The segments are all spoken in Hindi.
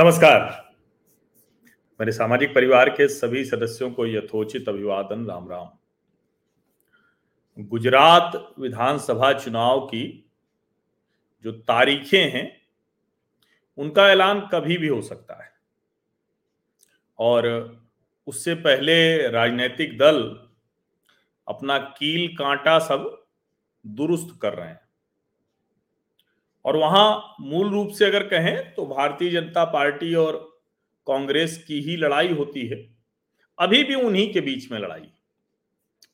नमस्कार। मेरे सामाजिक परिवार के सभी सदस्यों को यथोचित अभिवादन राम राम गुजरात विधानसभा चुनाव की जो तारीखें हैं, उनका ऐलान कभी भी हो सकता है। और उससे पहले राजनीतिक दल अपना कील कांटा सब दुरुस्त कर रहे हैं। और वहाँ मूल रूप से अगर कहें तो भारतीय जनता पार्टी और कांग्रेस की ही लड़ाई होती है। अभी भी उन्हीं के बीच में लड़ाई।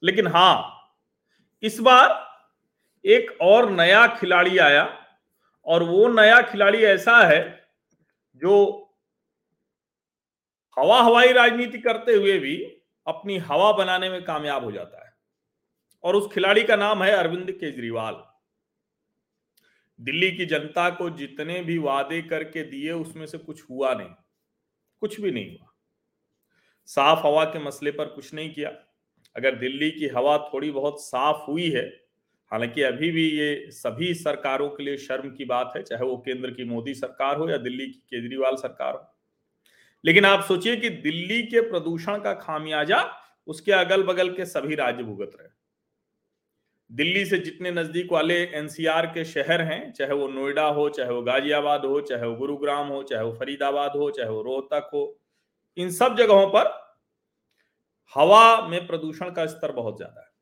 लेकिन हाँ, इस बार एक और नया खिलाड़ी आया और वो नया खिलाड़ी ऐसा है जो हवा हवाई राजनीति करते हुए भी अपनी हवा बनाने में कामयाब हो जाता है। और उस खिलाड़ी का नाम है अरविंद केजरीवाल। दिल्ली की जनता को जितने भी वादे करके दिए, उसमें से कुछ हुआ नहीं। कुछ भी नहीं हुआ। साफ़ हवा के मसले पर कुछ नहीं किया। अगर दिल्ली की हवा थोड़ी बहुत साफ़ हुई है, हालाँकि अभी भी ये सभी सरकारों के लिए शर्म की बात है, चाहे वो केंद्र की मोदी सरकार हो या दिल्ली की केजरीवाल सरकार हो। लेकिन आप सोचिए कि दिल्ली के प्रदूषण का खामियाजा, उसके अगल बगल के सभी राज्य भुगत रहे दिल्ली से जितने नज़दीक वाले एनसीआर के शहर हैं, चाहे वो नोएडा हो, चाहे वो गाजियाबाद हो, चाहे वो गुरुग्राम हो, चाहे वो फरीदाबाद हो, चाहे वो रोहतक हो, इन सब जगहों पर हवा में प्रदूषण का स्तर बहुत ज़्यादा है।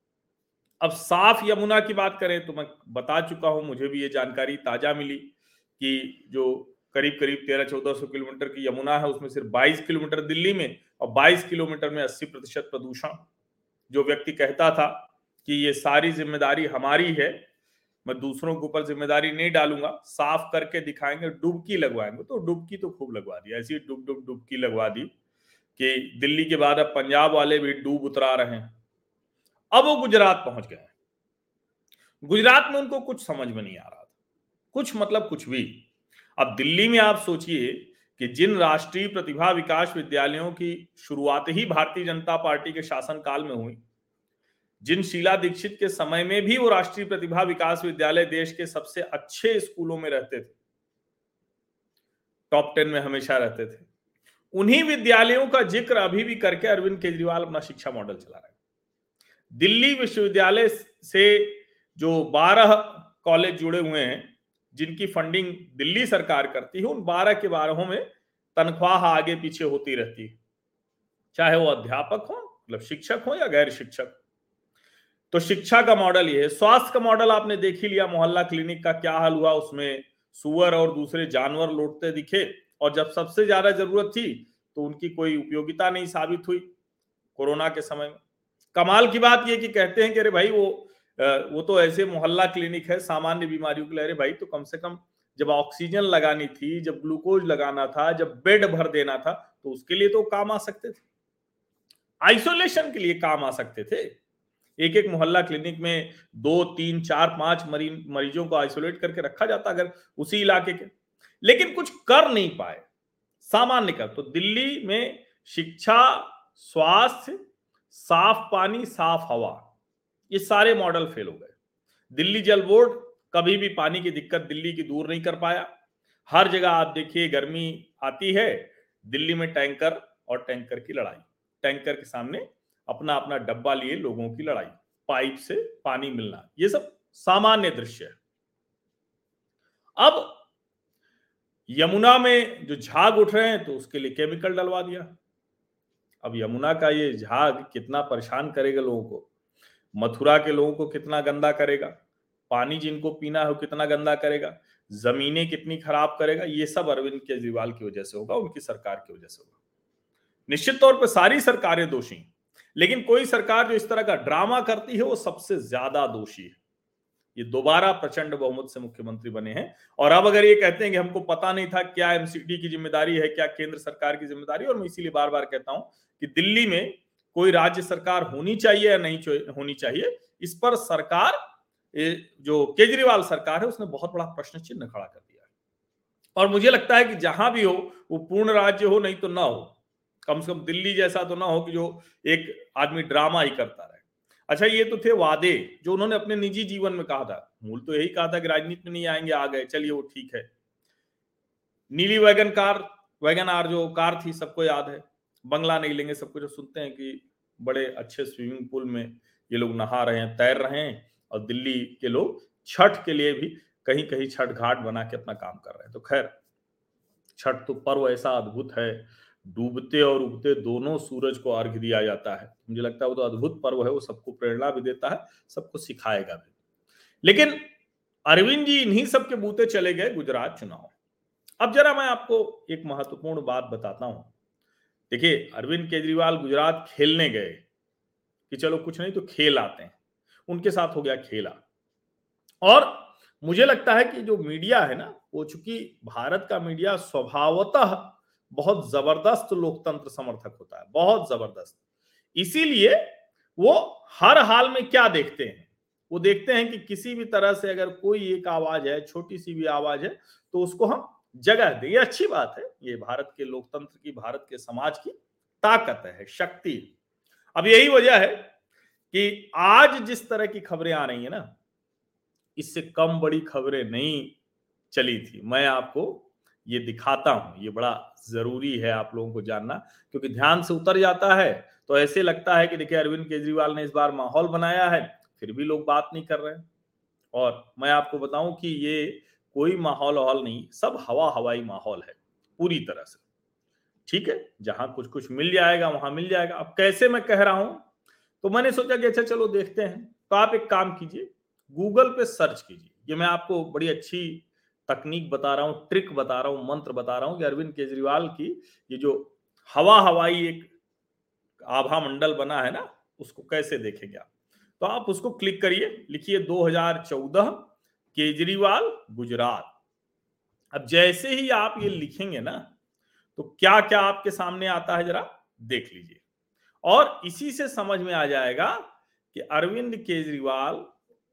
अब साफ़ यमुना की बात करें तो मैं बता चुका हूँ, मुझे भी ये जानकारी ताज़ा मिली कि जो करीब करीब तेरह चौदह सौ किलोमीटर की यमुना है, उसमें सिर्फ़ बाईस किलोमीटर दिल्ली में और बाईस किलोमीटर में अस्सी प्रतिशत प्रदूषण जो व्यक्ति कहता था कि ये सारी ज़िम्मेदारी हमारी है, मैं दूसरों के ऊपर ज़िम्मेदारी नहीं डालूँगा, साफ़ करके दिखाएँगे, डुबकी लगवाएँगे। तो डुबकी तो खूब लगवा दी, ऐसी डुब डुब, डुबकी लगवा दी कि दिल्ली के बाद अब पंजाब वाले भी डूब उतरा रहे हैं। अब वो गुजरात पहुँच गए गुजरात में उनको कुछ समझ में नहीं आ रहा था। कुछ मतलब कुछ भी। अब दिल्ली में आप सोचिए कि जिन राष्ट्रीय प्रतिभा विकास विद्यालयों की शुरुआत ही भारतीय जनता पार्टी के शासनकाल में हुई जिन शीला दीक्षित के समय में भी वो राष्ट्रीय प्रतिभा विकास विद्यालय देश के सबसे अच्छे स्कूलों में रहते थे। टॉप टेन में हमेशा रहते थे। उन्हीं विद्यालयों का ज़िक्र अभी भी करके अरविंद केजरीवाल अपना शिक्षा मॉडल चला रहे हैं। दिल्ली विश्वविद्यालय से जो 12 कॉलेज जुड़े हुए हैं, जिनकी फंडिंग दिल्ली सरकार करती है, उन 12 के बारहों में तनख्वाह आगे पीछे होती रहती है। चाहे वो अध्यापक हो मतलब शिक्षक हो या गैर शिक्षक। तो शिक्षा का मॉडल ये स्वास्थ्य का मॉडल आपने देख ही लिया, मोहल्ला क्लिनिक का क्या हाल हुआ, उसमें सुअर और दूसरे जानवर लौटते दिखे और जब सबसे ज़्यादा ज़रूरत थी तो उनकी कोई उपयोगिता नहीं साबित हुई कोरोना के समय में। कमाल की बात यह कि कहते हैं कि अरे भाई वो वो तो ऐसे मोहल्ला क्लिनिक है, सामान्य बीमारियों के लिए, अरे भाई तो कम से कम जब ऑक्सीजन लगानी थी, जब ग्लूकोज लगाना था, जब बेड भर देना था तो उसके लिए तो काम आ सकते थे। आइसोलेशन के लिए काम आ सकते थे। एक एक मोहल्ला क्लिनिक में दो, तीन, चार, पाँच मरीज़ को आइसोलेट करके रखा जाता अगर उसी इलाके के। लेकिन कुछ कर नहीं पाए। सामान्य कर तो दिल्ली में शिक्षा, स्वास्थ्य, साफ़ पानी, साफ़ हवा, ये सारे मॉडल फेल हो गए। दिल्ली जल बोर्ड कभी भी पानी की दिक्कत दिल्ली की दूर नहीं कर पाया। हर जगह आप देखिए, गर्मी आती है, दिल्ली में टैंकर और टैंकर की लड़ाई, टैंकर के सामने अपना अपना डब्बा लिए लोगों की लड़ाई, पाइप से पानी मिलना, ये सब सामान्य दृश्य है। अब यमुना में जो झाग उठ रहे हैं तो उसके लिए केमिकल डलवा दिया। अब यमुना का ये झाग कितना परेशान करेगा लोगों को, मथुरा के लोगों को कितना गंदा करेगा, पानी जिनको पीना है कितना गंदा करेगा, जमीनें कितनी खराब करेगा, ये सब अरविंद केजरीवाल की वजह से होगा, उनकी सरकार की वजह से होगा। निश्चित तौर पर सारी सरकारें दोषी लेकिन कोई सरकार जो इस तरह का ड्रामा करती है, वो सबसे ज़्यादा दोषी है। ये दोबारा प्रचंड बहुमत से मुख्यमंत्री बने हैं। और अब अगर ये कहते हैं कि हमको पता नहीं था क्या एमसीडी की ज़िम्मेदारी है, क्या केंद्र सरकार की ज़िम्मेदारी और मैं इसीलिए बार बार कहता हूँ कि दिल्ली में कोई राज्य सरकार होनी चाहिए या नहीं होनी चाहिए, इस पर सरकार जो केजरीवाल सरकार है, उसने बहुत बड़ा प्रश्न चिन्ह खड़ा कर दिया और मुझे लगता है कि जहाँ भी हो, वो पूर्ण राज्य हो, नहीं तो ना हो। कम से कम दिल्ली जैसा तो ना हो कि जो एक आदमी ड्रामा ही करता रहे। अच्छा ये तो थे वादे, जो उन्होंने अपने निजी जीवन में कहा था। मूल तो यही कहा था कि राजनीति में नहीं आएँगे, आ गए, चलिए वो ठीक है। नीली वैगन कार, वैगन आर जो कार थी, सबको याद है। बंगला नहीं लेंगे, सबको जो सुनते हैं कि बड़े अच्छे स्विमिंग पूल में ये लोग नहा रहे हैं, तैर रहे हैं और दिल्ली के लोग छठ के लिए भी कहीं कहीं छठ घाट बना के अपना काम कर रहे हैं। तो खैर, छठ तो पर्व ऐसा अद्भुत है। डूबते और उगते दोनों सूरज को अर्घ दिया जाता है। मुझे लगता है वो तो अद्भुत पर्व है, वो सबको प्रेरणा भी देता है, सबको सिखाएगा भी। लेकिन अरविंद जी इन्हीं सबके बूते चले गए गुजरात चुनाव। अब जरा मैं आपको एक महत्वपूर्ण बात बताता हूँ। देखिए, अरविंद केजरीवाल गुजरात खेलने गए कि चलो कुछ नहीं तो खेल आते हैं। उनके साथ हो गया खेला। और मुझे लगता है कि जो मीडिया है ना, वो चूँकि भारत का मीडिया स्वभावतः बहुत ज़बरदस्त लोकतंत्र समर्थक होता है, बहुत ज़बरदस्त। इसीलिए वो हर हाल में क्या देखते हैं? वो देखते हैं कि किसी भी तरह से अगर कोई एक आवाज़ है, छोटी सी भी आवाज़ है तो उसको हम जगह दें। ये अच्छी बात है, ये भारत के लोकतंत्र की, भारत के समाज की ताकत है, शक्ति अब यही वजह है कि आज जिस तरह की खबरें आ रही है ना, इससे कम बड़ी खबरें नहीं चली थी। मैं आपको ये दिखाता हूँ, ये बड़ा ज़रूरी है आप लोगों को जानना, क्योंकि ध्यान से उतर जाता है। तो ऐसे लगता है कि देखिए अरविंद केजरीवाल ने इस बार माहौल बनाया है, फिर भी लोग बात नहीं कर रहे हैं। और मैं आपको बताऊँ कि ये कोई माहौल वाहौल नहीं, सब हवा हवाई माहौल है, पूरी तरह से। ठीक है? जहाँ कुछ कुछ मिल जाएगा, वहाँ मिल जाएगा। अब कैसे मैं कह रहा हूँ? तो मैंने सोचा कि अच्छा चलो देखते हैं। तो आप एक काम कीजिए, गूगल पे सर्च कीजिए। ये मैं आपको बड़ी अच्छी तकनीक बता रहा हूँ ट्रिक बता रहा हूँ, मंत्र बता रहा हूँ कि अरविंद केजरीवाल की ये जो हवा हवाई एक आभा मंडल बना है ना, उसको कैसे देखेंगे आप? तो आप उसको क्लिक करिए, लिखिए 2014 केजरीवाल, गुजरात। अब जैसे ही आप ये लिखेंगे ना तो क्या क्या आपके सामने आता है जरा देख लीजिए। और इसी से समझ में आ जाएगा कि अरविंद केजरीवाल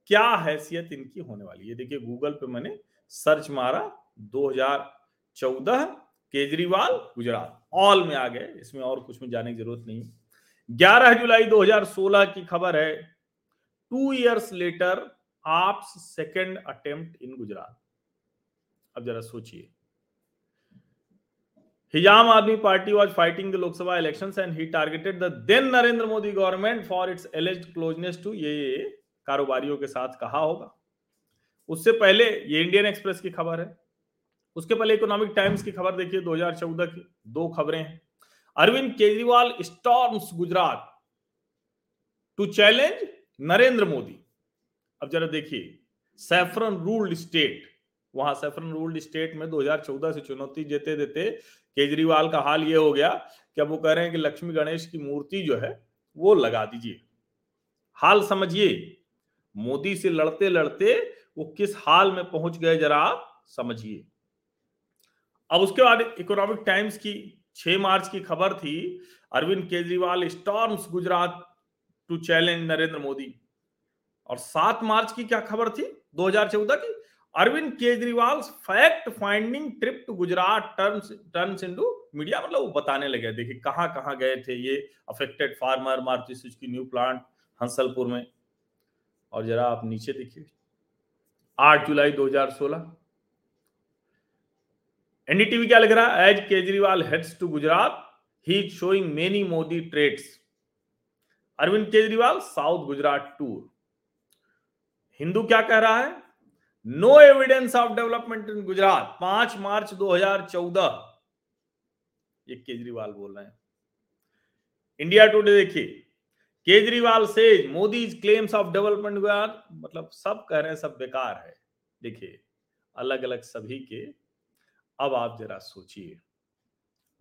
क्या हैसियत इनकी होने वाली है। देखिए गूगल पे मैंने सर्च मारा 2014 केजरीवाल, गुजरात। ऑल में आ गए, इसमें और कुछ में जाने की ज़रूरत नहीं। 11 जुलाई 2016 की खबर है। Two years later AAP's second attempt in Gujarat. अब जरा सोचिए। हिजाम Aadmi party was fighting the Lok Sabha election and he targeted the then Narendra Modi government for its alleged closeness to ये कारोबारियों के साथ कहा होगा। उससे पहले ये इंडियन एक्सप्रेस की खबर है। उसके पहले इकोनॉमिक टाइम्स की खबर देखिए 2014 की, दो खबरें हैं। Arvind Kejriwal storms Gujarat. To challenge Narendra Modi. अब जरा देखिए सैफरन रूल्ड स्टेट वहाँ सैफरन रूल्ड स्टेट में 2014 से चुनौती देते देते केजरीवाल का हाल ये हो गया कि अब वो कह रहे हैं कि लक्ष्मी गणेश की मूर्ति जो है, वो लगा दीजिए। हाल समझिए, मोदी से लड़ते लड़ते वो किस हाल में पहुँच गए जरा आप समझिए। अब उसके बाद इकोनॉमिक टाइम्स की 6 मार्च की खबर थी, Arvind Kejriwal storms Gujarat to challenge Narendra Modi. और 7 मार्च की क्या खबर थी? 2014 की? Arvind Kejriwal fact finding trip to Gujarat turns turns into media मतलब वो बताने लगे। देखिए, कहाँ कहाँ गए थे ये affected farmer Maruti Suzuki, new plant, Hansalpur में। और जरा आप नीचे देखिए। 8 जुलाई 2016 एनडीटीवी क्या लिख रहा है? As Kejriwal heads to Gujarat. He is showing many Modi trades Arvind Kejriwal south Gujarat tour Hindu क्या कह रहा है? No evidence of development in Gujarat पाँच मार्च 2014 ये केजरीवाल बोल रहे हैं। इंडिया टुडे देखिए केजरीवाल से मोदी क्लेम्स ऑफ़ डेवलपमेंट मतलब सब कह रहे हैं, सब बेकार है। देखिए अलग अलग सभी के, अब आप जरा सोचिए।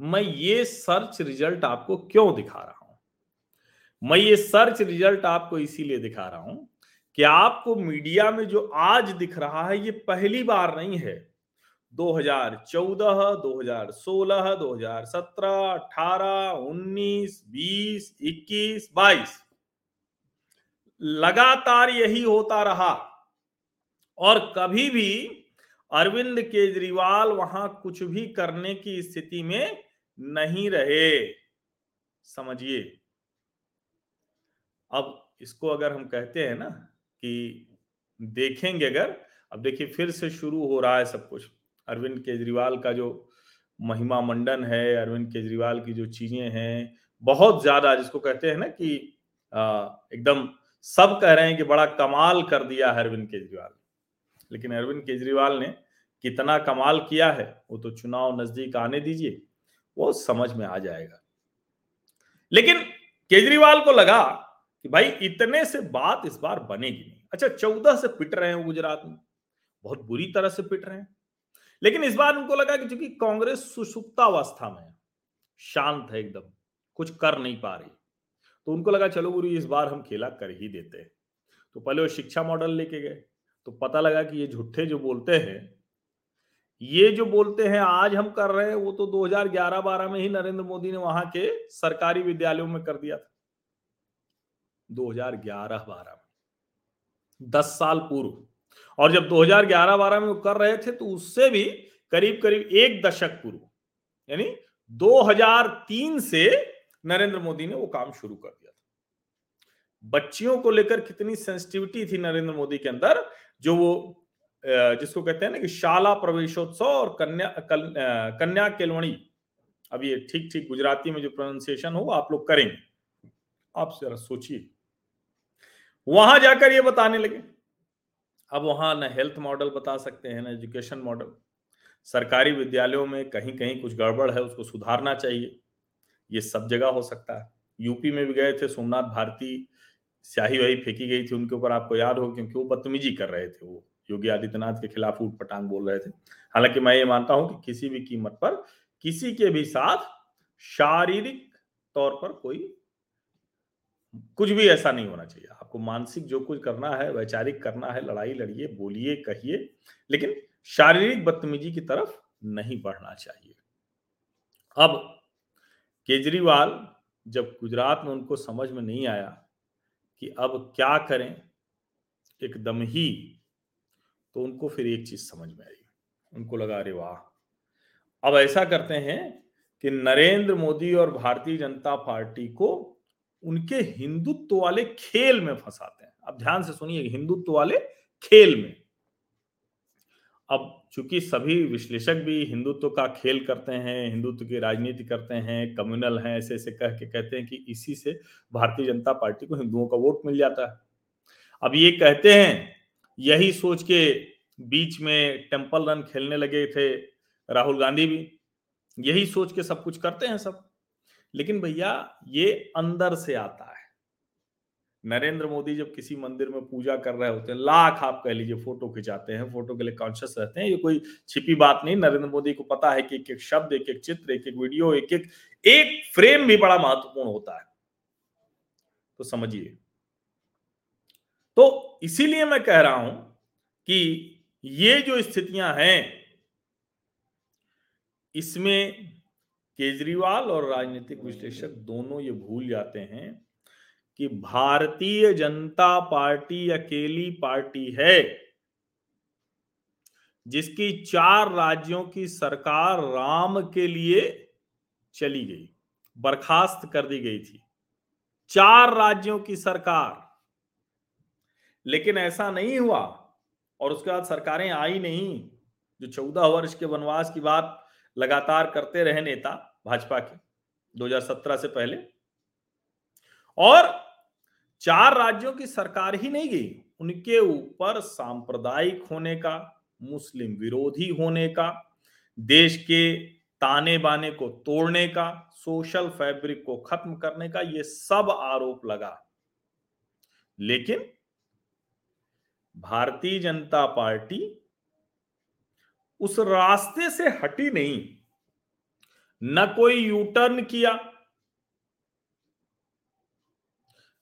मैं ये सर्च रिज़ल्ट आपको क्यों दिखा रहा हूँ? मैं ये सर्च रिज़ल्ट आपको इसीलिए दिखा रहा हूँ कि आपको मीडिया में जो आज दिख रहा है, ये पहली बार नहीं है। 2014, 2016, 2017, 18, 19, 20, 21, 22 लगातार यही होता रहा। और कभी भी अरविंद केजरीवाल वहाँ कुछ भी करने की स्थिति में नहीं रहे। समझिए। अब इसको अगर हम कहते हैं ना कि देखेंगे अगर अब देखिए फिर से शुरू हो रहा है सब कुछ। अरविंद केजरीवाल का जो महिमा मंडन है, अरविंद केजरीवाल की जो चीज़ें हैं, बहुत ज़्यादा जिसको कहते हैं ना कि एकदम सब कह रहे हैं कि बड़ा कमाल कर दिया है अरविंद केजरीवाल। लेकिन अरविंद केजरीवाल ने कितना कमाल किया है, वो तो चुनाव नज़दीक आने दीजिए, वो समझ में आ जाएगा। लेकिन केजरीवाल को लगा कि भाई इतने से बात इस बार बनेगी नहीं। अच्छा चौदह से पिट रहे हैं गुजरात में, बहुत बुरी तरह से पिट रहे हैं। लेकिन इस बार उनको लगा कि चूँकि कांग्रेस सुसुप्तावस्था में शांत है एकदम, कुछ कर नहीं पा रही तो उनको लगा चलो गुरु, इस बार हम खेला कर ही देते हैं। तो पहले वो शिक्षा मॉडल लेके गए तो पता लगा कि ये झूठे जो बोलते हैं, ये जो बोलते हैं आज हम कर रहे हैं, वो तो 2011-12 में ही नरेंद्र मोदी ने वहाँ के सरकारी विद्यालयों में कर दिया था। 2011-12 में 10 साल पूर्व और जब 2011-12 में वो कर रहे थे तो उससे भी करीब करीब एक दशक पूर्व यानी 2003 से नरेंद्र मोदी ने वो काम शुरू कर दिया था। बच्चियों को लेकर कितनी सेंसिटिविटी थी नरेंद्र मोदी के अंदर जो वो जिसको कहते हैं ना कि शाला प्रवेशोत्सव और कन्या कल, कन्या केलवणी अब ये ठीक ठीक गुजराती में जो प्रोनाउंसिएशन हो आप लोग करेंगे। आप जरा सोचिए। वहाँ जाकर ये बताने लगे। अब वहाँ न हेल्थ मॉडल बता सकते हैं, न एजुकेशन मॉडल सरकारी विद्यालयों में कहीं कहीं कुछ गड़बड़ है, उसको सुधारना चाहिए। ये सब जगह हो सकता है। यूपी में भी गए थे, सोमनाथ भारती स्याही वही फेंकी गई थी उनके ऊपर, आपको याद हो? क्योंकि वो बदतमीजी कर रहे थे वो। योगी आदित्यनाथ के खिलाफ उठ पटांग बोल रहे थे। हालाँकि मैं ये मानता हूँ कि किसी भी कीमत पर, किसी के भी साथ शारीरिक तौर पर कोई, कुछ भी ऐसा नहीं होना चाहिए। आपको मानसिक जो कुछ करना है, वैचारिक करना है, लड़ाई लड़िए, बोलिए, कहिए, लेकिन शारीरिक बदतमीजी की तरफ़ नहीं बढ़ना चाहिए। अब केजरीवाल, जब गुजरात में उनको समझ में नहीं आया कि अब क्या करें, एकदम ही तो उनको फिर एक चीज़ समझ में आई। उनको लगा, अरे वाह! अब ऐसा करते हैं कि नरेंद्र मोदी और भारतीय जनता पार्टी को उनके हिंदुत्व वाले खेल में फंसाते हैं। अब ध्यान से सुनिए, हिंदुत्व वाले खेल में। अब चूँकि सभी विश्लेषक भी हिंदुत्व का खेल करते हैं, हिंदुत्व की राजनीति करते हैं, कम्युनल हैं, ऐसे ऐसे कह के कहते हैं कि इसी से भारतीय जनता पार्टी को हिंदुओं का वोट मिल जाता है। अब ये कहते हैं, यही सोच के बीच में टेंपल रन खेलने लगे थे राहुल गांधी भी। यही सोच के सब कुछ करते हैं सब। लेकिन भैया ये अंदर से आता है। नरेंद्र मोदी जब किसी मंदिर में पूजा कर रहे होते हैं, लाख आप कह लीजिए फ़ोटो खिंचाते हैं, फ़ोटो के लिए कॉन्शियस रहते हैं, ये कोई छिपी बात नहीं, नरेंद्र मोदी को पता है कि एक एक शब्द, एक एक चित्र, एक एक वीडियो, एक एक एक फ्रेम भी बड़ा महत्वपूर्ण होता है। तो समझिए। तो इसीलिए मैं कह रहा हूँ कि ये जो स्थितियाँ हैं, इसमें केजरीवाल और राजनीतिक विश्लेषक दोनों ये भूल जाते हैं कि भारतीय जनता पार्टी अकेली पार्टी है, जिसकी चार राज्यों की सरकार राम के लिए चली गई, बर्खास्त कर दी गई थी। चार राज्यों की सरकार। लेकिन ऐसा नहीं हुआ, और उसके बाद सरकारें आई नहीं, जो चौदह वर्ष के वनवास की बात लगातार करते रहे नेता भाजपा के 2017 से पहले। और चार राज्यों की सरकार ही नहीं गई, उनके ऊपर सांप्रदायिक होने का, मुस्लिम विरोधी होने का, देश के ताने बाने को तोड़ने का, सोशल फैब्रिक को खत्म करने का, ये सब आरोप लगा। लेकिन भारतीय जनता पार्टी उस रास्ते से हटी नहीं। न कोई यू टर्न किया,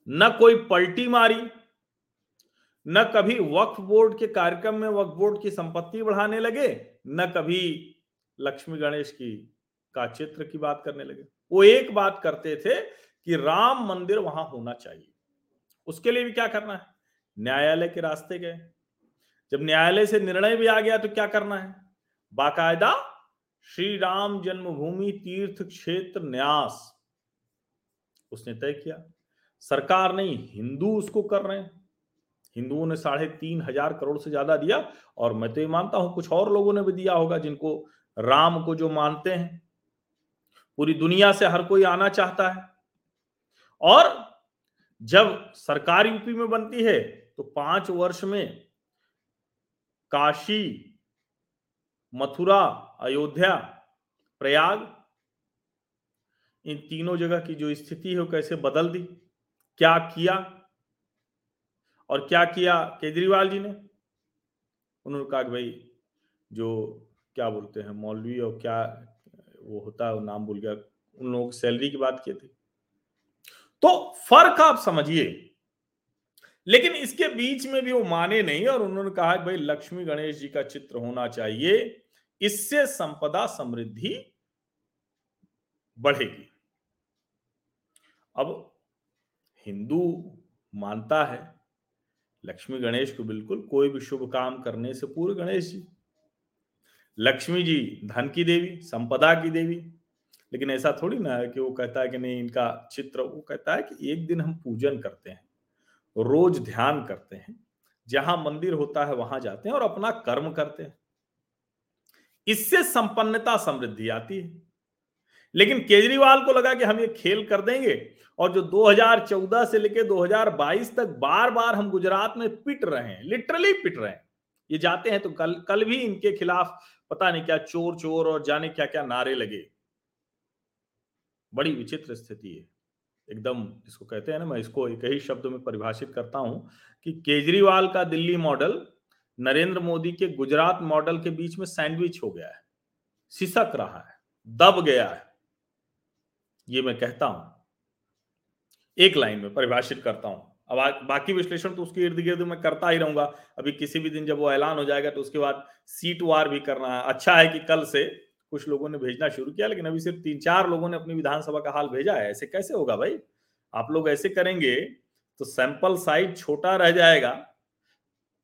न कोई पलटी मारी, न कभी वक्फ बोर्ड के कार्यक्रम में वक्फ बोर्ड की संपत्ति बढ़ाने लगे, न कभी लक्ष्मी गणेश की, का चित्र की बात करने लगे। वो एक बात करते थे कि राम मंदिर वहाँ होना चाहिए। उसके लिए भी क्या करना है? न्यायालय के रास्ते गए। जब न्यायालय से निर्णय भी आ गया तो क्या करना है? बाकायदा श्री राम जन्मभूमि तीर्थ क्षेत्र न्यास। उसने तय किया, सरकार नहीं, हिंदू उसको कर रहे हैं। हिंदुओं ने साढ़े तीन हज़ार करोड़ से ज़्यादा दिया और मैं तो ये मानता हूँ कुछ और लोगों ने भी दिया होगा जिनको राम को जो मानते हैं। पूरी दुनिया से हर कोई आना चाहता है। और जब सरकार यूपी में बनती है तो पाँच वर्ष में काशी, मथुरा अयोध्या, प्रयाग, इन तीनों जगह की जो स्थिति है वो कैसे बदल दी? क्या किया? और क्या किया केजरीवाल जी ने? उन्होंने कहा कि भाई, जो क्या बोलते हैं, मौलवी और क्या वो होता है, वो नाम भूल गया, उन लोगों की सैलरी की बात की थी। तो फ़र्क आप समझिए। लेकिन इसके बीच में भी वो माने नहीं और उन्होंने कहा भाई, लक्ष्मी गणेश जी का चित्र होना चाहिए। इससे संपदा समृद्धि बढ़ेगी। अब हिंदू मानता है, लक्ष्मी गणेश को बिल्कुल कोई भी शुभ काम करने से पूर्व गणेश जी, लक्ष्मी जी धन की देवी, संपदा की देवी, लेकिन ऐसा थोड़ी ना है कि वो कहता है कि नहीं, इनका चित्र, वो कहता है कि एक दिन हम पूजन करते हैं, रोज ध्यान करते हैं, जहाँ मंदिर होता है वहाँ जाते हैं और अपना कर्म करते हैं। इससे संपन्नता समृद्धि आती है। लेकिन केजरीवाल को लगा कि हम ये खेल कर देंगे और जो 2014 से लेकर 2022 तक बार बार हम गुजरात में पिट रहे हैं लिटरली पिट रहे हैं। ये जाते हैं तो कल कल भी इनके खिलाफ पता नहीं क्या चोर चोर और जाने क्या क्या नारे लगे। बड़ी विचित्र स्थिति है। एकदम इसको कहते हैं ना, मैं इसको एक ही शब्द में परिभाषित करता हूँ कि केजरीवाल का दिल्ली मॉडल नरेंद्र मोदी के गुजरात मॉडल के बीच में सैंडविच हो गया है, सिसक रहा है, दब गया है। ये मैं कहता हूँ, एक लाइन में परिभाषित करता हूँ। अब बाकी विश्लेषण तो उसके इर्द गिर्द में करता ही रहूँगा। अभी किसी भी दिन जब वो ऐलान हो जाएगा तो उसके बाद सीट वार भी करना है। अच्छा है कि कल से कुछ लोगों ने भेजना शुरू किया, लेकिन अभी सिर्फ़ तीन चार लोगों ने अपनी विधानसभा का हाल भेजा है। ऐसे कैसे होगा भाई? आप लोग ऐसे करेंगे तो सैंपल साइज़ छोटा रह जाएगा।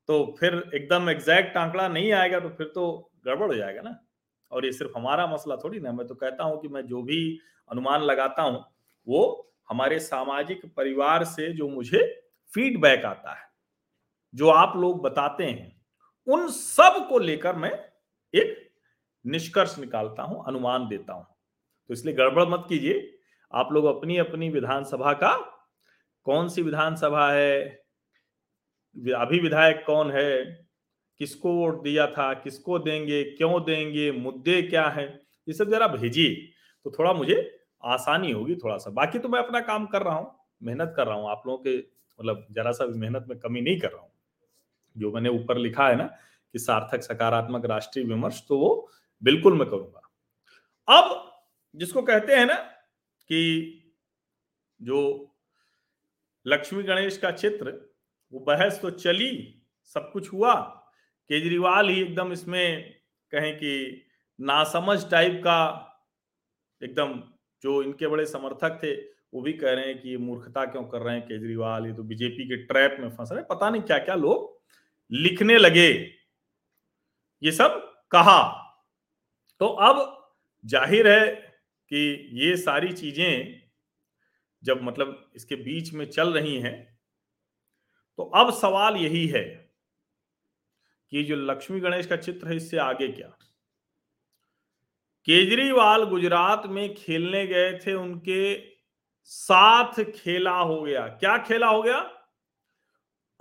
तो फिर एकदम एग्जैक्ट आंकड़ा नहीं आएगा तो फिर तो गड़बड़ हो जाएगा ना। और ये सिर्फ़ हमारा मसला थोड़ी ना, मैं तो कहता हूँ कि मैं जो भी अनुमान लगाता हूँ, वो हमारे सामाजिक परिवार से जो मुझे फीडबैक आता है, जो आप लोग बताते हैं, उन सबको लेकर मैं एक निष्कर्ष निकालता हूँ, अनुमान देता हूँ। तो इसलिए गड़बड़ मत कीजिए। आप लोग अपनी अपनी विधानसभा का, कौन सी विधानसभा है? अभी विधायक कौन है? किसको वोट दिया था? किसको देंगे? क्यों देंगे? मुद्दे क्या है? ये सब जरा भेजिए। तो थोड़ा मुझे आसानी होगी थोड़ा सा बाकी तो मैं अपना काम कर रहा हूँ, मेहनत कर रहा हूँ। आप लोगों के मतलब जरा सा भी मेहनत में कमी नहीं कर रहा हूँ। जो मैंने ऊपर लिखा है ना कि सार्थक सकारात्मक राष्ट्रीय विमर्श तो वो बिल्कुल मैं करूँगा। अब जिसको कहते हैं ना कि जो लक्ष्मी गणेश का चित्र वो बहस तो चली, सब कुछ हुआ। केजरीवाल ही एकदम इसमें कहें कि नासमझ टाइप का एकदम जो इनके बड़े समर्थक थे, वो भी कह रहे हैं कि ये मूर्खता क्यों कर रहे हैं केजरीवाल? ये तो बीजेपी के ट्रैप में फंस रहे पता नहीं क्या क्या लोग लिखने लगे। ये सब कहा। तो अब ज़ाहिर है कि ये सारी चीज़ें जब मतलब इसके बीच में चल रही हैं तो अब सवाल यही है कि जो लक्ष्मी गणेश का चित्र है, इससे आगे क्या? केजरीवाल गुजरात में खेलने गए थे, उनके साथ खेला हो गया। क्या खेला हो गया?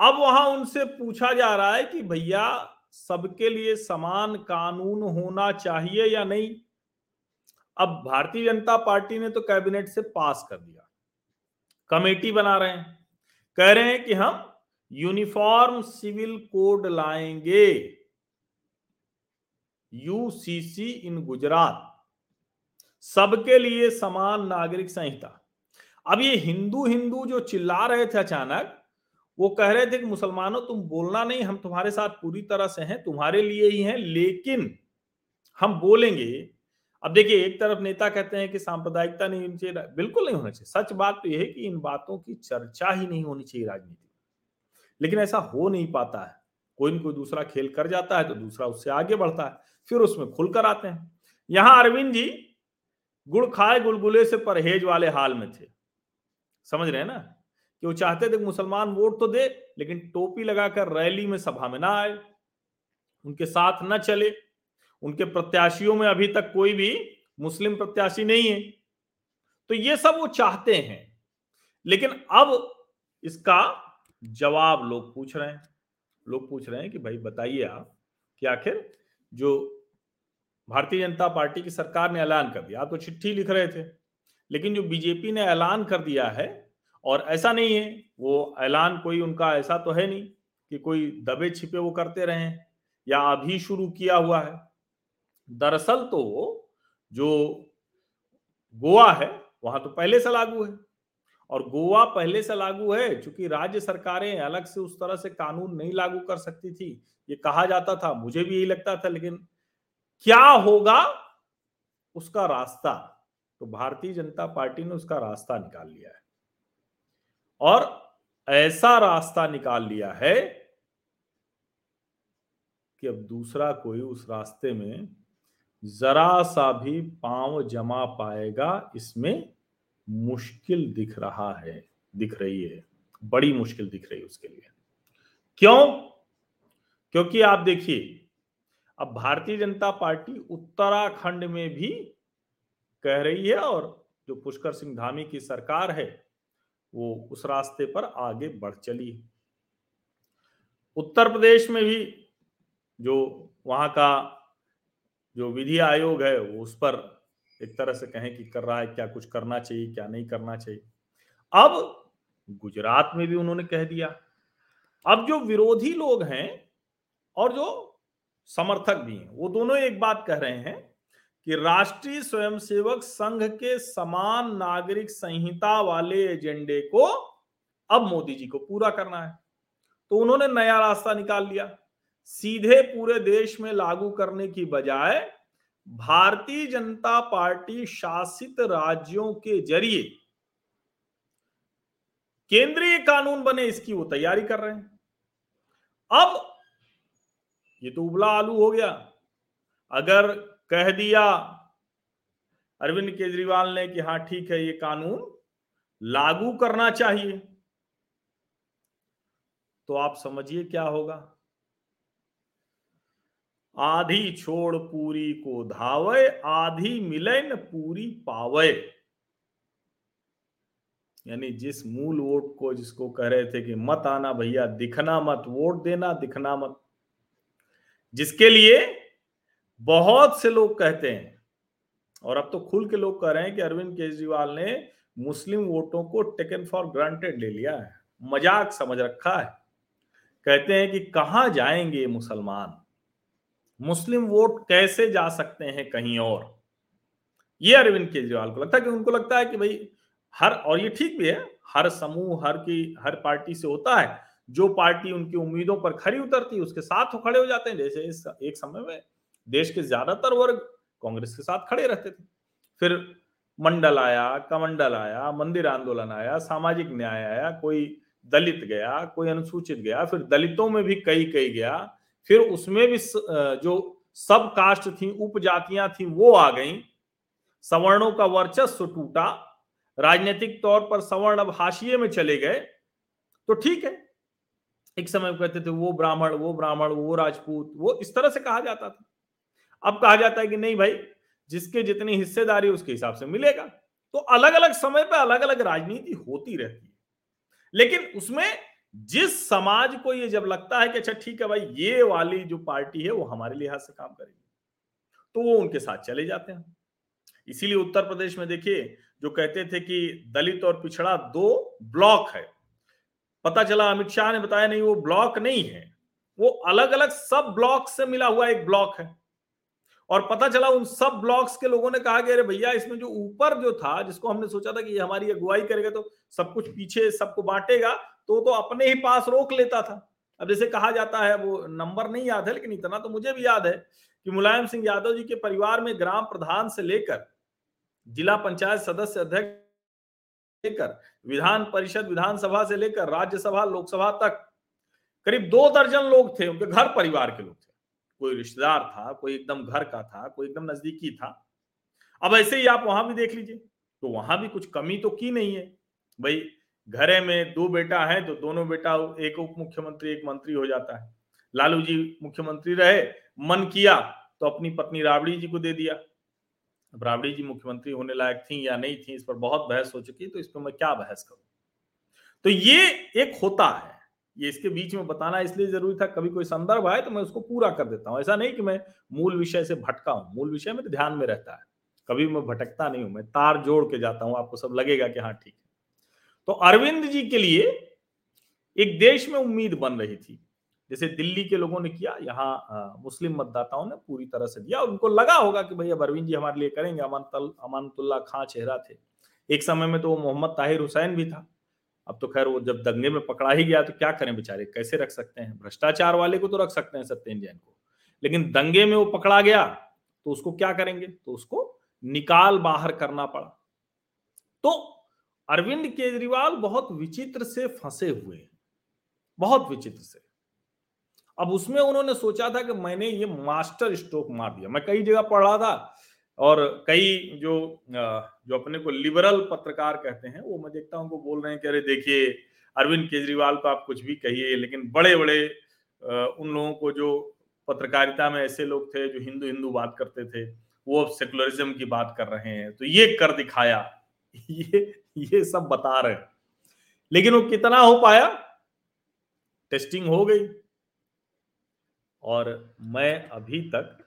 अब वहाँ उनसे पूछा जा रहा है कि भैया, सबके लिए समान कानून होना चाहिए या नहीं? अब भारतीय जनता पार्टी ने तो कैबिनेट से पास कर दिया। कमेटी बना रहे हैं। कह रहे हैं कि हम यूनिफॉर्म सिविल कोड लाएँगे। UCC in Gujarat. सबके लिए समान नागरिक संहिता। अब ये हिंदू हिंदू जो चिल्ला रहे थे अचानक, वो कह रहे थे कि मुसलमानों, तुम बोलना नहीं, हम तुम्हारे साथ पूरी तरह से हैं, तुम्हारे लिए ही हैं, लेकिन हम बोलेंगे। अब देखिए, एक तरफ़ नेता कहते हैं कि सांप्रदायिकता नहीं होनी चाहिए, बिल्कुल नहीं होना चाहिए। सच बात तो यह है कि इन बातों की चर्चा ही नहीं होनी चाहिए राजनीति। लेकिन ऐसा हो नहीं पाता है। कोई ना कोई दूसरा खेल कर जाता है तो दूसरा उससे आगे बढ़ता है, फिर उसमें खुलकर आते हैं। यहाँ अरविंद जी गुड़ खाए गुलगुले से परहेज वाले हाल में थे। समझ रहे हैं ना? कि वो चाहते थे मुसलमान वोट तो दे, लेकिन टोपी लगाकर रैली में सभा में ना आए। उनके साथ न चले। उनके प्रत्याशियों में अभी तक कोई भी मुस्लिम प्रत्याशी नहीं है। तो ये सब वो चाहते हैं। लेकिन अब इसका जवाब लोग पूछ रहे हैं। लोग पूछ रहे हैं कि भाई बताइए आप कि आखिर जो भारतीय जनता पार्टी की सरकार ने ऐलान कर दिया आप तो चिट्ठी लिख रहे थे, लेकिन जो बीजेपी ने ऐलान कर दिया है, और ऐसा नहीं है, वो ऐलान कोई उनका ऐसा तो है नहीं कि कोई दबे छिपे वो करते रहे या अभी शुरू किया हुआ है। दरअसल तो जो गोवा है, वहाँ तो पहले से लागू है। और गोवा पहले से लागू है क्योंकि राज्य सरकारें अलग से उस तरह से कानून नहीं लागू कर सकती थी। ये कहा जाता था, मुझे भी यही लगता था, लेकिन क्या होगा उसका रास्ता? तो भारतीय जनता पार्टी ने उसका रास्ता निकाल लिया है। और ऐसा रास्ता निकाल लिया है कि अब दूसरा कोई उस रास्ते में जरा सा भी पाँव जमा पाएगा इसमें मुश्किल दिख रहा है, दिख रही है। बड़ी मुश्किल दिख रही है उसके लिए। क्यों? क्योंकि आप देखिए, अब भारतीय जनता पार्टी उत्तराखंड में भी कह रही है और जो पुष्कर सिंह धामी की सरकार है, वो उस रास्ते पर आगे बढ़ चली उत्तर प्रदेश में भी जो वहाँ का जो विधि आयोग है, वो उस पर एक तरह से कहें कि कर रहा है, क्या कुछ करना चाहिए, क्या नहीं करना चाहिए। अब गुजरात में भी उन्होंने कह दिया। अब जो विरोधी लोग हैं और जो समर्थक भी हैं, वो दोनों एक बात कह रहे हैं कि राष्ट्रीय स्वयंसेवक संघ के समान नागरिक संहिता वाले एजेंडे को अब मोदी जी को पूरा करना है। तो उन्होंने नया रास्ता निकाल लिया। सीधे पूरे देश में लागू करने की बजाय भारतीय जनता पार्टी शासित राज्यों के ज़रिए केंद्रीय कानून बने, इसकी वो तैयारी कर रहे हैं। अब ये तो उबला आलू हो गया। अगर कह दिया अरविंद केजरीवाल ने कि हाँ ठीक है, ये कानून लागू करना चाहिए तो आप समझिए क्या होगा। आधी छोड़ पूरी को धावे आधी मिले न पूरी पावे यानी जिस मूल वोट को जिसको कह रहे थे कि मत आना भैया, दिखना मत, वोट देना, दिखना मत। जिसके लिए बहुत से लोग कहते हैं, और अब तो खुल के लोग कह रहे हैं कि अरविंद केजरीवाल ने मुस्लिम वोटों को टेकन फॉर ग्रांटेड ले लिया है, मज़ाक समझ रखा है। कहते हैं कि कहा जाएँगे मुसलमान? मुस्लिम वोट कैसे जा सकते हैं कहीं और? ये अरविंद केजरीवाल को लगता है कि उनको लगता है कि भाई, हर, और ये ठीक भी है, हर समूह, हर की, हर पार्टी से होता है, जो पार्टी उनकी उम्मीदों पर खड़ी उतरती है, उसके साथ वो खड़े हो जाते हैं। जैसे इस, एक समय में देश के ज़्यादातर वर्ग कांग्रेस के साथ खड़े रहते थे। फिर मंडल आया, कमंडल आया, मंदिर आंदोलन आया, सामाजिक न्याय आया, कोई दलित गया, कोई अनुसूचित गया, फिर दलितों में भी कई कई गया फिर उसमें भी जो सब कास्ट थी, उपजातियाँ थी, वो आ गई। सवर्णों का वर्चस्व टूटा। राजनीतिक तौर पर सवर्ण अब हाशिए में चले गए। तो ठीक है। एक समय कहते थे, वो ब्राह्मण वो ब्राह्मण, वो राजपूत, वो इस तरह से कहा जाता था। अब कहा जाता है कि नहीं भाई, जिसके जितनी हिस्सेदारी उसके हिसाब से मिलेगा। तो अलग अलग समय पर अलग अलग राजनीति होती रहती है। लेकिन उसमें जिस समाज को ये जब लगता है कि अच्छा ठीक है भाई, ये वाली जो पार्टी है, वो हमारे लिहाज से काम करेगी। तो वो उनके साथ चले जाते हैं। इसीलिए उत्तर प्रदेश में देखिए, जो कहते थे कि दलित और पिछड़ा दो ब्लॉक है। पता चला, अमित शाह ने बताया, नहीं, वो ब्लॉक नहीं है। वो अलग अलग सब ब्लॉक से मिला हुआ एक ब्लॉक है। और पता चला, उन सब ब्लॉक्स के लोगों ने कहा कि अरे भैया, इसमें जो ऊपर जो था, जिसको हमने सोचा था कि ये हमारी अगुवाई करेगा तो सब कुछ पीछे, सबको बांटेगा तो तो अपने ही पास रोक लेता था। अब जैसे कहा जाता है, वो नंबर नहीं याद है, लेकिन इतना तो मुझे भी याद है कि मुलायम सिंह यादव जी के परिवार में ग्राम प्रधान से लेकर, जिला पंचायत सदस्य अध्यक्ष लेकर, विधान परिषद, विधानसभा से लेकर राज्यसभा, लोकसभा तक, करीब दो दर्जन लोग थे, उनके घर परिवार के लोग थे। कोई रिश्तेदार था, कोई एकदम घर का था, कोई एकदम नजदीकी था। अब ऐसे ही आप वहाँ भी देख लीजिए तो वहाँ भी कुछ कमी तो की नहीं है। भाई घरे में दो बेटा है तो दोनों बेटा एक उप मुख्यमंत्री, एक मंत्री हो जाता है। लालू जी मुख्यमंत्री रहे, मन किया तो अपनी पत्नी राबड़ी जी को दे दिया। राबड़ी जी मुख्यमंत्री होने लायक थी या नहीं थी, इस पर बहुत बहस हो चुकी तो इस पर मैं क्या बहस करूँ? तो ये एक होता है। ये इसके बीच में बताना इसलिए ज़रूरी था, कभी कोई संदर्भ आए तो मैं उसको पूरा कर देता हूँ। ऐसा नहीं कि मैं मूल विषय से भटका हूँ, मूल विषय में तो ध्यान में रहता है। कभी मैं भटकता नहीं हूँ, मैं तार जोड़ के जाता हूँ, आपको सब लगेगा कि हाँ ठीक तो अरविंद जी के लिए एक देश में उम्मीद बन रही थी। जैसे दिल्ली के लोगों ने किया, यहाँ मुस्लिम मतदाताओं ने पूरी तरह से दिया। उनको लगा होगा कि भैया अरविंद जी हमारे लिए करेंगे अमान अमानतुल्ला खां चेहरा थे। एक समय में तो वो मोहम्मद ताहिर हुसैन भी था। अब तो खैर वो जब दंगे में पकड़ा ही गया तो क्या करें बेचारे, कैसे रख सकते हैं? भ्रष्टाचार वाले को तो रख सकते हैं सत्येंद्र जैन को। लेकिन दंगे में वो पकड़ा गया तो उसको क्या करेंगे? तो उसको निकाल बाहर करना पड़ा। तो अरविंद केजरीवाल बहुत विचित्र से फंसे हुए हैं। बहुत विचित्र से। अब उसमें उन्होंने सोचा था कि मैंने ये मास्टर स्ट्रोक मार दिया। मैं कई जगह पढ़ रहा था और कई जो जो अपने को लिबरल पत्रकार कहते हैं, वो मैं देखता हूँ, वो बोल रहे हैं कि अरे देखिए, अरविंद केजरीवाल को आप कुछ भी कहिए, लेकिन बड़े बड़े उन लोगों को जो पत्रकारिता में ऐसे लोग थे, जो हिंदू हिंदू बात करते थे, वो अब सेकुलरिज्म की बात कर रहे हैं। तो ये कर दिखाया ये ये सब बता रहे लेकिन वो कितना हो पाया? टेस्टिंग हो गई। और मैं अभी तक,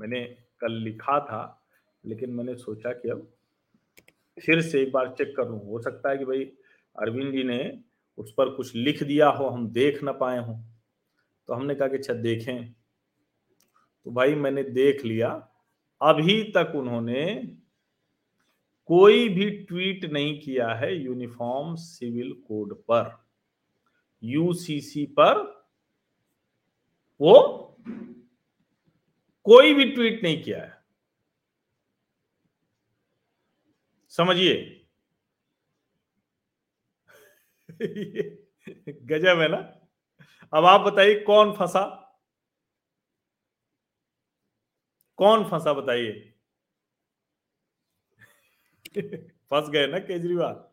मैंने कल लिखा था, लेकिन मैंने सोचा कि अब फिर से एक बार चेक कर हो सकता है कि भाई अरविंद जी ने उस पर कुछ लिख दिया हो, हम देख ना पाए हो। तो हमने कहा कि अच्छा देखें। तो भाई मैंने देख लिया। अभी तक उन्होंने कोई भी ट्वीट नहीं किया है यूनिफॉर्म सिविल कोड पर। यूसीसी पर वो कोई भी ट्वीट नहीं किया है। समझिए। गजब है ना? अब आप बताइए कौन फंसा? कौन फंसा बताइए? फंस गए ना केजरीवाल?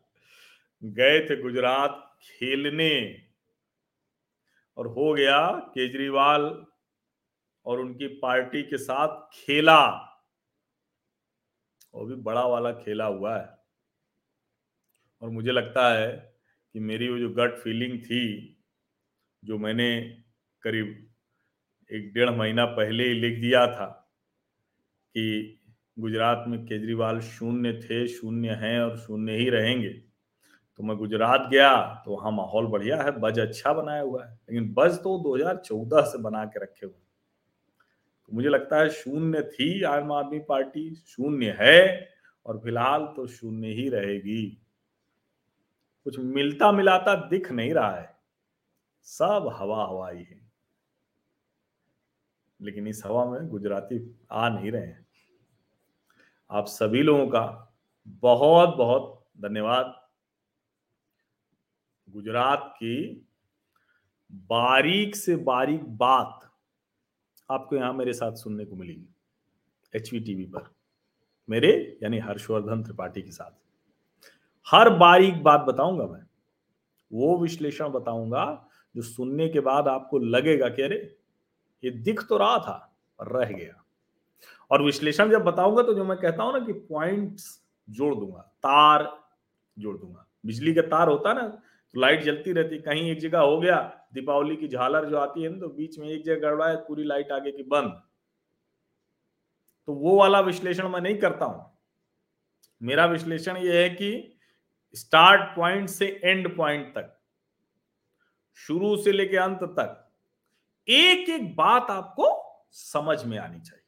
गए थे गुजरात खेलने। और हो गया केजरीवाल और उनकी पार्टी के साथ खेला। वो भी बड़ा वाला खेला हुआ है। और मुझे लगता है कि मेरी वो जो गट फीलिंग थी, जो मैंने करीब एक डेढ़ महीना पहले ही लिख दिया था कि गुजरात में केजरीवाल शून्य थे, शून्य हैं और शून्य ही रहेंगे। तो मैं गुजरात गया तो वहाँ माहौल बढ़िया है, बज अच्छा बनाया हुआ है, लेकिन बज तो 2014 से बना के रखे हुए तो मुझे लगता है शून्य थी आम आदमी पार्टी, शून्य है और फ़िलहाल तो शून्य ही रहेगी। कुछ मिलता मिलाता दिख नहीं रहा है, सब हवा हवाई है। लेकिन इस हवा में गुजराती आ नहीं रहे हैं। आप सभी लोगों का बहुत बहुत धन्यवाद। गुजरात की बारीक से बारीक बात आपको यहाँ मेरे साथ सुनने को मिलेगी एच टीवी पर। मेरे, यानी हर्षवर्धन त्रिपाठी के साथ। हर बारीक बात बताऊँगा मैं। वो विश्लेषण बताऊँगा जो सुनने के बाद आपको लगेगा कि अरे, ये दिख तो रहा था रह गया। और विश्लेषण जब बताऊँगा तो जो मैं कहता हूँ ना कि पॉइंट्स जोड़ दूँगा, तार जोड़ दूँगा। बिजली का तार होता ना तो लाइट जलती रहती, कहीं एक जगह हो गया, दीपावली की झालर जो आती है ना तो बीच में एक जगह गड़बड़ा है, पूरी लाइट आगे की बंद। तो वो वाला विश्लेषण मैं नहीं करता हूँ। मेरा विश्लेषण ये है कि स्टार्ट पॉइंट से एंड पॉइंट तक, शुरू से लेके अंत तक एक एक बात आपको समझ में आनी चाहिए।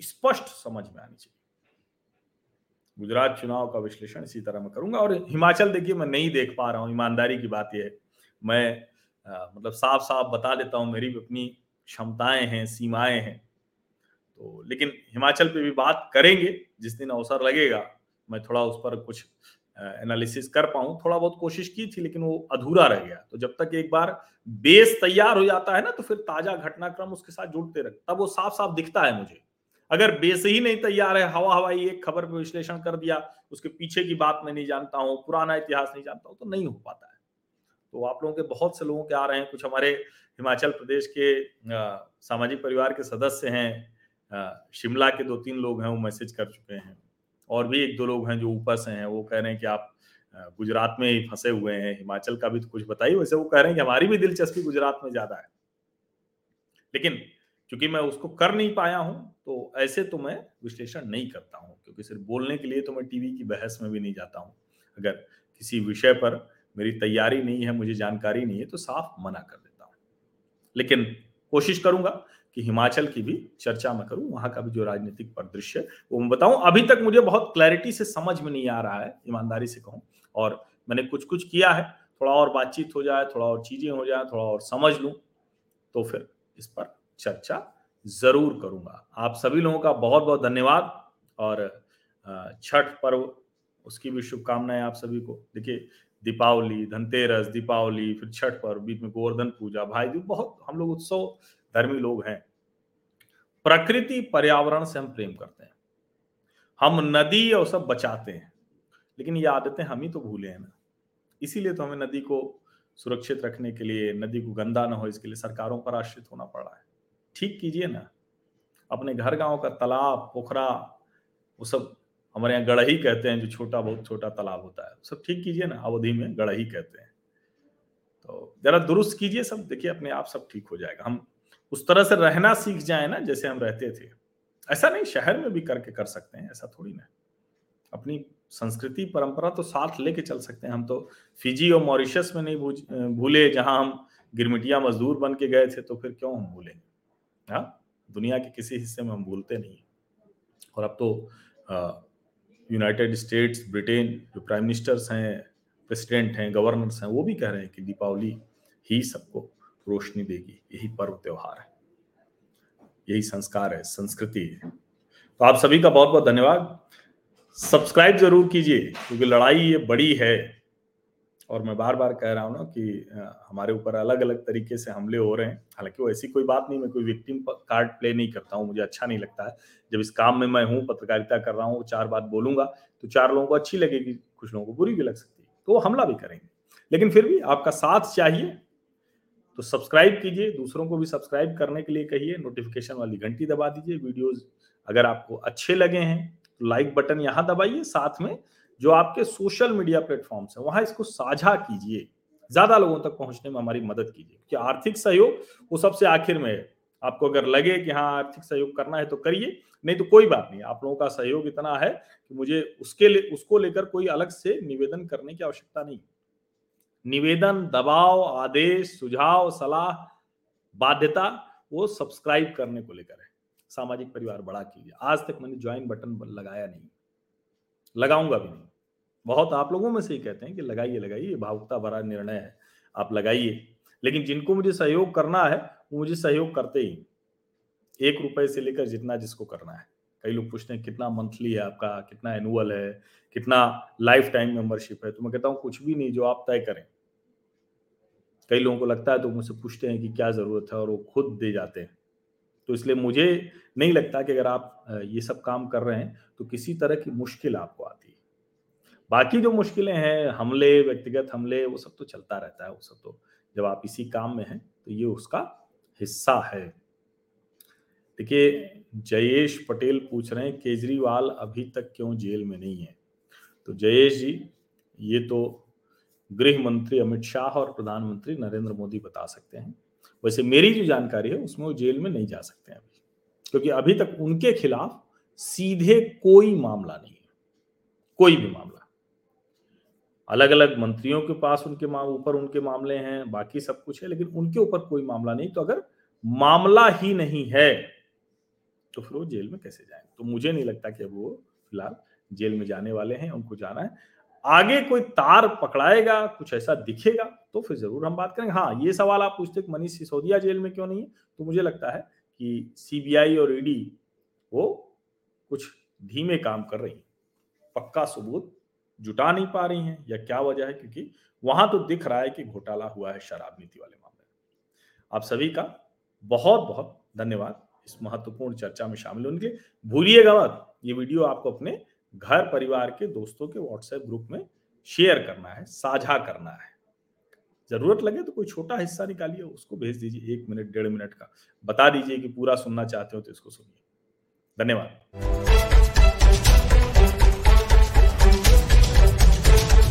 स्पष्ट समझ में आनी चाहिए। गुजरात चुनाव का विश्लेषण इसी तरह मैं करूँगा और हिमाचल देखिए मैं नहीं देख पा रहा हूँ ईमानदारी की बात यह है। मैं आ, मतलब साफ़ साफ़ बता देता हूँ मेरी अपनी क्षमताएँ हैं सीमाएँ हैं। तो लेकिन हिमाचल पे भी बात करेंगे जिस दिन अवसर लगेगा मैं थोड़ा उस पर कुछ एनालिसिस कर पाऊँ। थोड़ा बहुत कोशिश की थी लेकिन वो अधूरा रह गया। तो जब तक एक बार बेस तैयार हो जाता है ना तो फिर ताज़ा घटनाक्रम उसके साथ जुड़ते रहे। तब वो साफ़ साफ़ दिखता है मुझे। अगर बेस ही नहीं तैयार है हवा हवाई एक खबर पर विश्लेषण कर दिया, उसके पीछे की बात मैं नहीं जानता हूँ, पुराना इतिहास नहीं जानता हूँ तो नहीं हो पाता है। तो आप लोगों के, बहुत से लोगों के आ रहे हैं, कुछ हमारे हिमाचल प्रदेश के सामाजिक परिवार के सदस्य हैं शिमला के दो तीन लोग हैं, वो मैसेज कर चुके हैं। और भी एक दो लोग हैं जो ऊपर से हैं, वो कह रहे हैं कि आप गुजरात में ही फंसे हुए हैं, हिमाचल का भी तो कुछ बताइए, वैसे वो कह रहे हैं कि हमारी भी दिलचस्पी गुजरात में ज़्यादा है। लेकिन क्योंकि मैं उसको कर नहीं पाया हूँ तो ऐसे तो मैं विश्लेषण नहीं करता हूँ, क्योंकि सिर्फ़ बोलने के लिए तो मैं टीवी की बहस में भी नहीं जाता हूँ। अगर किसी विषय पर मेरी तैयारी नहीं है, मुझे जानकारी नहीं है तो साफ़ मना कर देता हूँ। लेकिन कोशिश करूँगा कि हिमाचल की भी चर्चा मैं करूँ, वहाँ का भी जो राजनीतिक परिदृश्य, वो मैं बताऊँ। अभी तक मुझे बहुत क्लैरिटी से समझ में नहीं आ रहा है, ईमानदारी से कहूँ, और मैंने कुछ कुछ किया है, थोड़ा और बातचीत हो जाए, थोड़ा और चीज़ें हो जाए, थोड़ा और समझ लूँ तो फिर इस पर चर्चा ज़रूर करूँगा। आप सभी लोगों का बहुत बहुत धन्यवाद और छठ पर्व उसकी भी शुभकामनाएँ आप सभी को। देखिए, दीपावली, धनतेरस, दीपावली, फिर छठ पर्व, बीच में गोवर्धन पूजा भाई दूज बहुत हम लोग उत्सव धर्मी लोग हैं। प्रकृति पर्यावरण से हम प्रेम करते हैं। हम नदी और सब बचाते हैं, लेकिन ये आदतें हम ही तो भूले हैं ना। इसीलिए तो हमें नदी को सुरक्षित रखने के लिए, नदी को गंदा ना हो, इसके लिए सरकारों पर आश्रित होना पड़ रहा है। ठीक कीजिए ना। अपने घर गाँव का तालाब, पोखरा, वो सब हमारे यहाँ गढ़ही कहते हैं, जो छोटा, बहुत छोटा तालाब होता है, सब ठीक कीजिए ना, अवधि में गढ़ही कहते हैं। तो जरा दुरुस्त कीजिए सब, देखिए अपने आप सब ठीक हो जाएगा। हम उस तरह से रहना सीख जाए ना, जैसे हम रहते थे। ऐसा नहीं, शहर में भी करके कर सकते हैं, ऐसा थोड़ी ना अपनी संस्कृति, परंपरा तो साथ लेके चल सकते हैं। हम तो फिजी और मॉरिशस में नहीं भूले, जहाँ हम गिरमिटिया मजदूर बन के गए थे तो फिर क्यों हम भूलेंगे? हाँ दुनिया के किसी हिस्से में हम भूलते नहीं और अब तो यूनाइटेड स्टेट्स ब्रिटेन जो प्राइम मिनिस्टर्स हैं प्रेसिडेंट हैं गवर्नर्स हैं, वो भी कह रहे हैं कि दीपावली ही सबको रोशनी देगी। यही पर्व त्योहार है। यही संस्कार है, संस्कृति है। तो आप सभी का बहुत बहुत धन्यवाद। सब्सक्राइब ज़रूर कीजिए, क्योंकि लड़ाई ये बड़ी है। और मैं बार बार कह रहा हूँ ना कि हमारे ऊपर अलग अलग तरीके से हमले हो रहे हैं। हालाँकि वो ऐसी कोई बात नहीं, मैं कोई विक्टिम कार्ड प्ले नहीं करता हूँ, मुझे अच्छा नहीं लगता है। जब इस काम में मैं हूँ, पत्रकारिता कर रहा हूँ, चार बात बोलूँगा तो चार लोगों को अच्छी लगेगी, कुछ लोगों को बुरी भी लग सकती है। तो वो हमला भी करेंगे। लेकिन फिर भी आपका साथ चाहिए तो सब्सक्राइब कीजिए, दूसरों को भी सब्सक्राइब करने के लिए कहिए नोटिफिकेशन वाली घंटी दबा दीजिए वीडियोज़ अगर आपको अच्छे लगे हैं तो लाइक बटन यहाँ दबाइए, साथ में जो आपके सोशल मीडिया प्लेटफॉर्म्स है, वहाँ इसको साझा कीजिए। ज़्यादा लोगों तक पहुँचने में हमारी मदद कीजिए कि आर्थिक सहयोग वो सबसे आखिर में है आपको अगर लगे कि हाँ आर्थिक सहयोग करना है तो करिए, नहीं तो कोई बात नहीं, आप लोगों का सहयोग इतना है कि मुझे उसके लिए उसको लेकर कोई अलग से निवेदन करने की आवश्यकता नहीं। निवेदन, दबाव, आदेश, सुझाव, सलाह, बाध्यता, वो सब्सक्राइब करने को लेकर है। सामाजिक परिवार बड़ा कीजिए। आज तक मैंने ज्वाइन बटन लगाया नहीं। लगाऊँगा भी नहीं। बहुत आप लोगों में से ही कहते हैं कि लगाइए लगाइए भावुकता भरा निर्णय है, आप लगाइए। लेकिन जिनको मुझे सहयोग करना है, वो मुझे सहयोग करते ही एक रुपए से लेकर जितना जिसको करना है। कई लोग पूछते हैं, कितना मंथली है आपका, कितना एनुअल है, कितना लाइफ टाइम मेंबरशिप है? तो मैं कहता हूँ, कुछ भी नहीं जो आप तय करें। कई लोगों को लगता है तो मुझसे पूछते हैं कि क्या ज़रूरत है और वो खुद दे जाते हैं। तो इसलिए मुझे नहीं लगता कि अगर आप ये सब काम कर रहे हैं तो किसी तरह की मुश्किल आपको आती है। बाकी जो मुश्किलें हैं, हमले, व्यक्तिगत हमले, वो सब तो चलता रहता है, वो सब तो जब आप इसी काम में हैं तो ये उसका हिस्सा है। देखिए, जयेश पटेल पूछ रहे हैं, केजरीवाल अभी तक क्यों जेल में नहीं है? तो जयेश जी, ये तो गृह मंत्री अमित शाह और प्रधानमंत्री नरेंद्र मोदी बता सकते हैं। वैसे मेरी जो जानकारी है, उसमें वो जेल में नहीं जा सकते हैं अभी। क्योंकि अभी तक उनके खिलाफ सीधे कोई मामला नहीं है। कोई भी मामला। अलग अलग मंत्रियों के पास उनके ऊपर उनके मामले हैं, बाकी सब कुछ है, लेकिन उनके ऊपर कोई मामला नहीं। तो अगर मामला ही नहीं है तो फिर वो जेल में कैसे जाए तो मुझे नहीं लगता कि अब वो फ़िलहाल जेल में जाने वाले हैं, उनको जाना है। आगे कोई तार पकड़ाएगा, कुछ ऐसा दिखेगा तो फिर ज़रूर हम बात करेंगे। हाँ ये सवाल आप पूछते मनीष सिसोदिया जेल में क्यों नहीं है? तो मुझे लगता है कि सीबीआई और ईडी, वो कुछ धीमे काम कर रही है। पक्का सबूत जुटा नहीं पा रही हैं, या क्या वजह है? क्योंकि वहाँ तो दिख रहा है कि घोटाला हुआ है शराब नीति वाले मामले में। आप सभी का बहुत बहुत धन्यवाद इस महत्वपूर्ण चर्चा में शामिल होने के लिए। भूलिएगा मत, ये वीडियो आपको अपने घर परिवार के दोस्तों के व्हाट्सएप ग्रुप में शेयर करना है, साझा करना है। ज़रूरत लगे तो कोई छोटा हिस्सा निकालिए, उसको भेज दीजिए एक मिनट, डेढ़ मिनट का। बता दीजिए कि पूरा सुनना चाहते हो तो इसको सुनिए। धन्यवाद।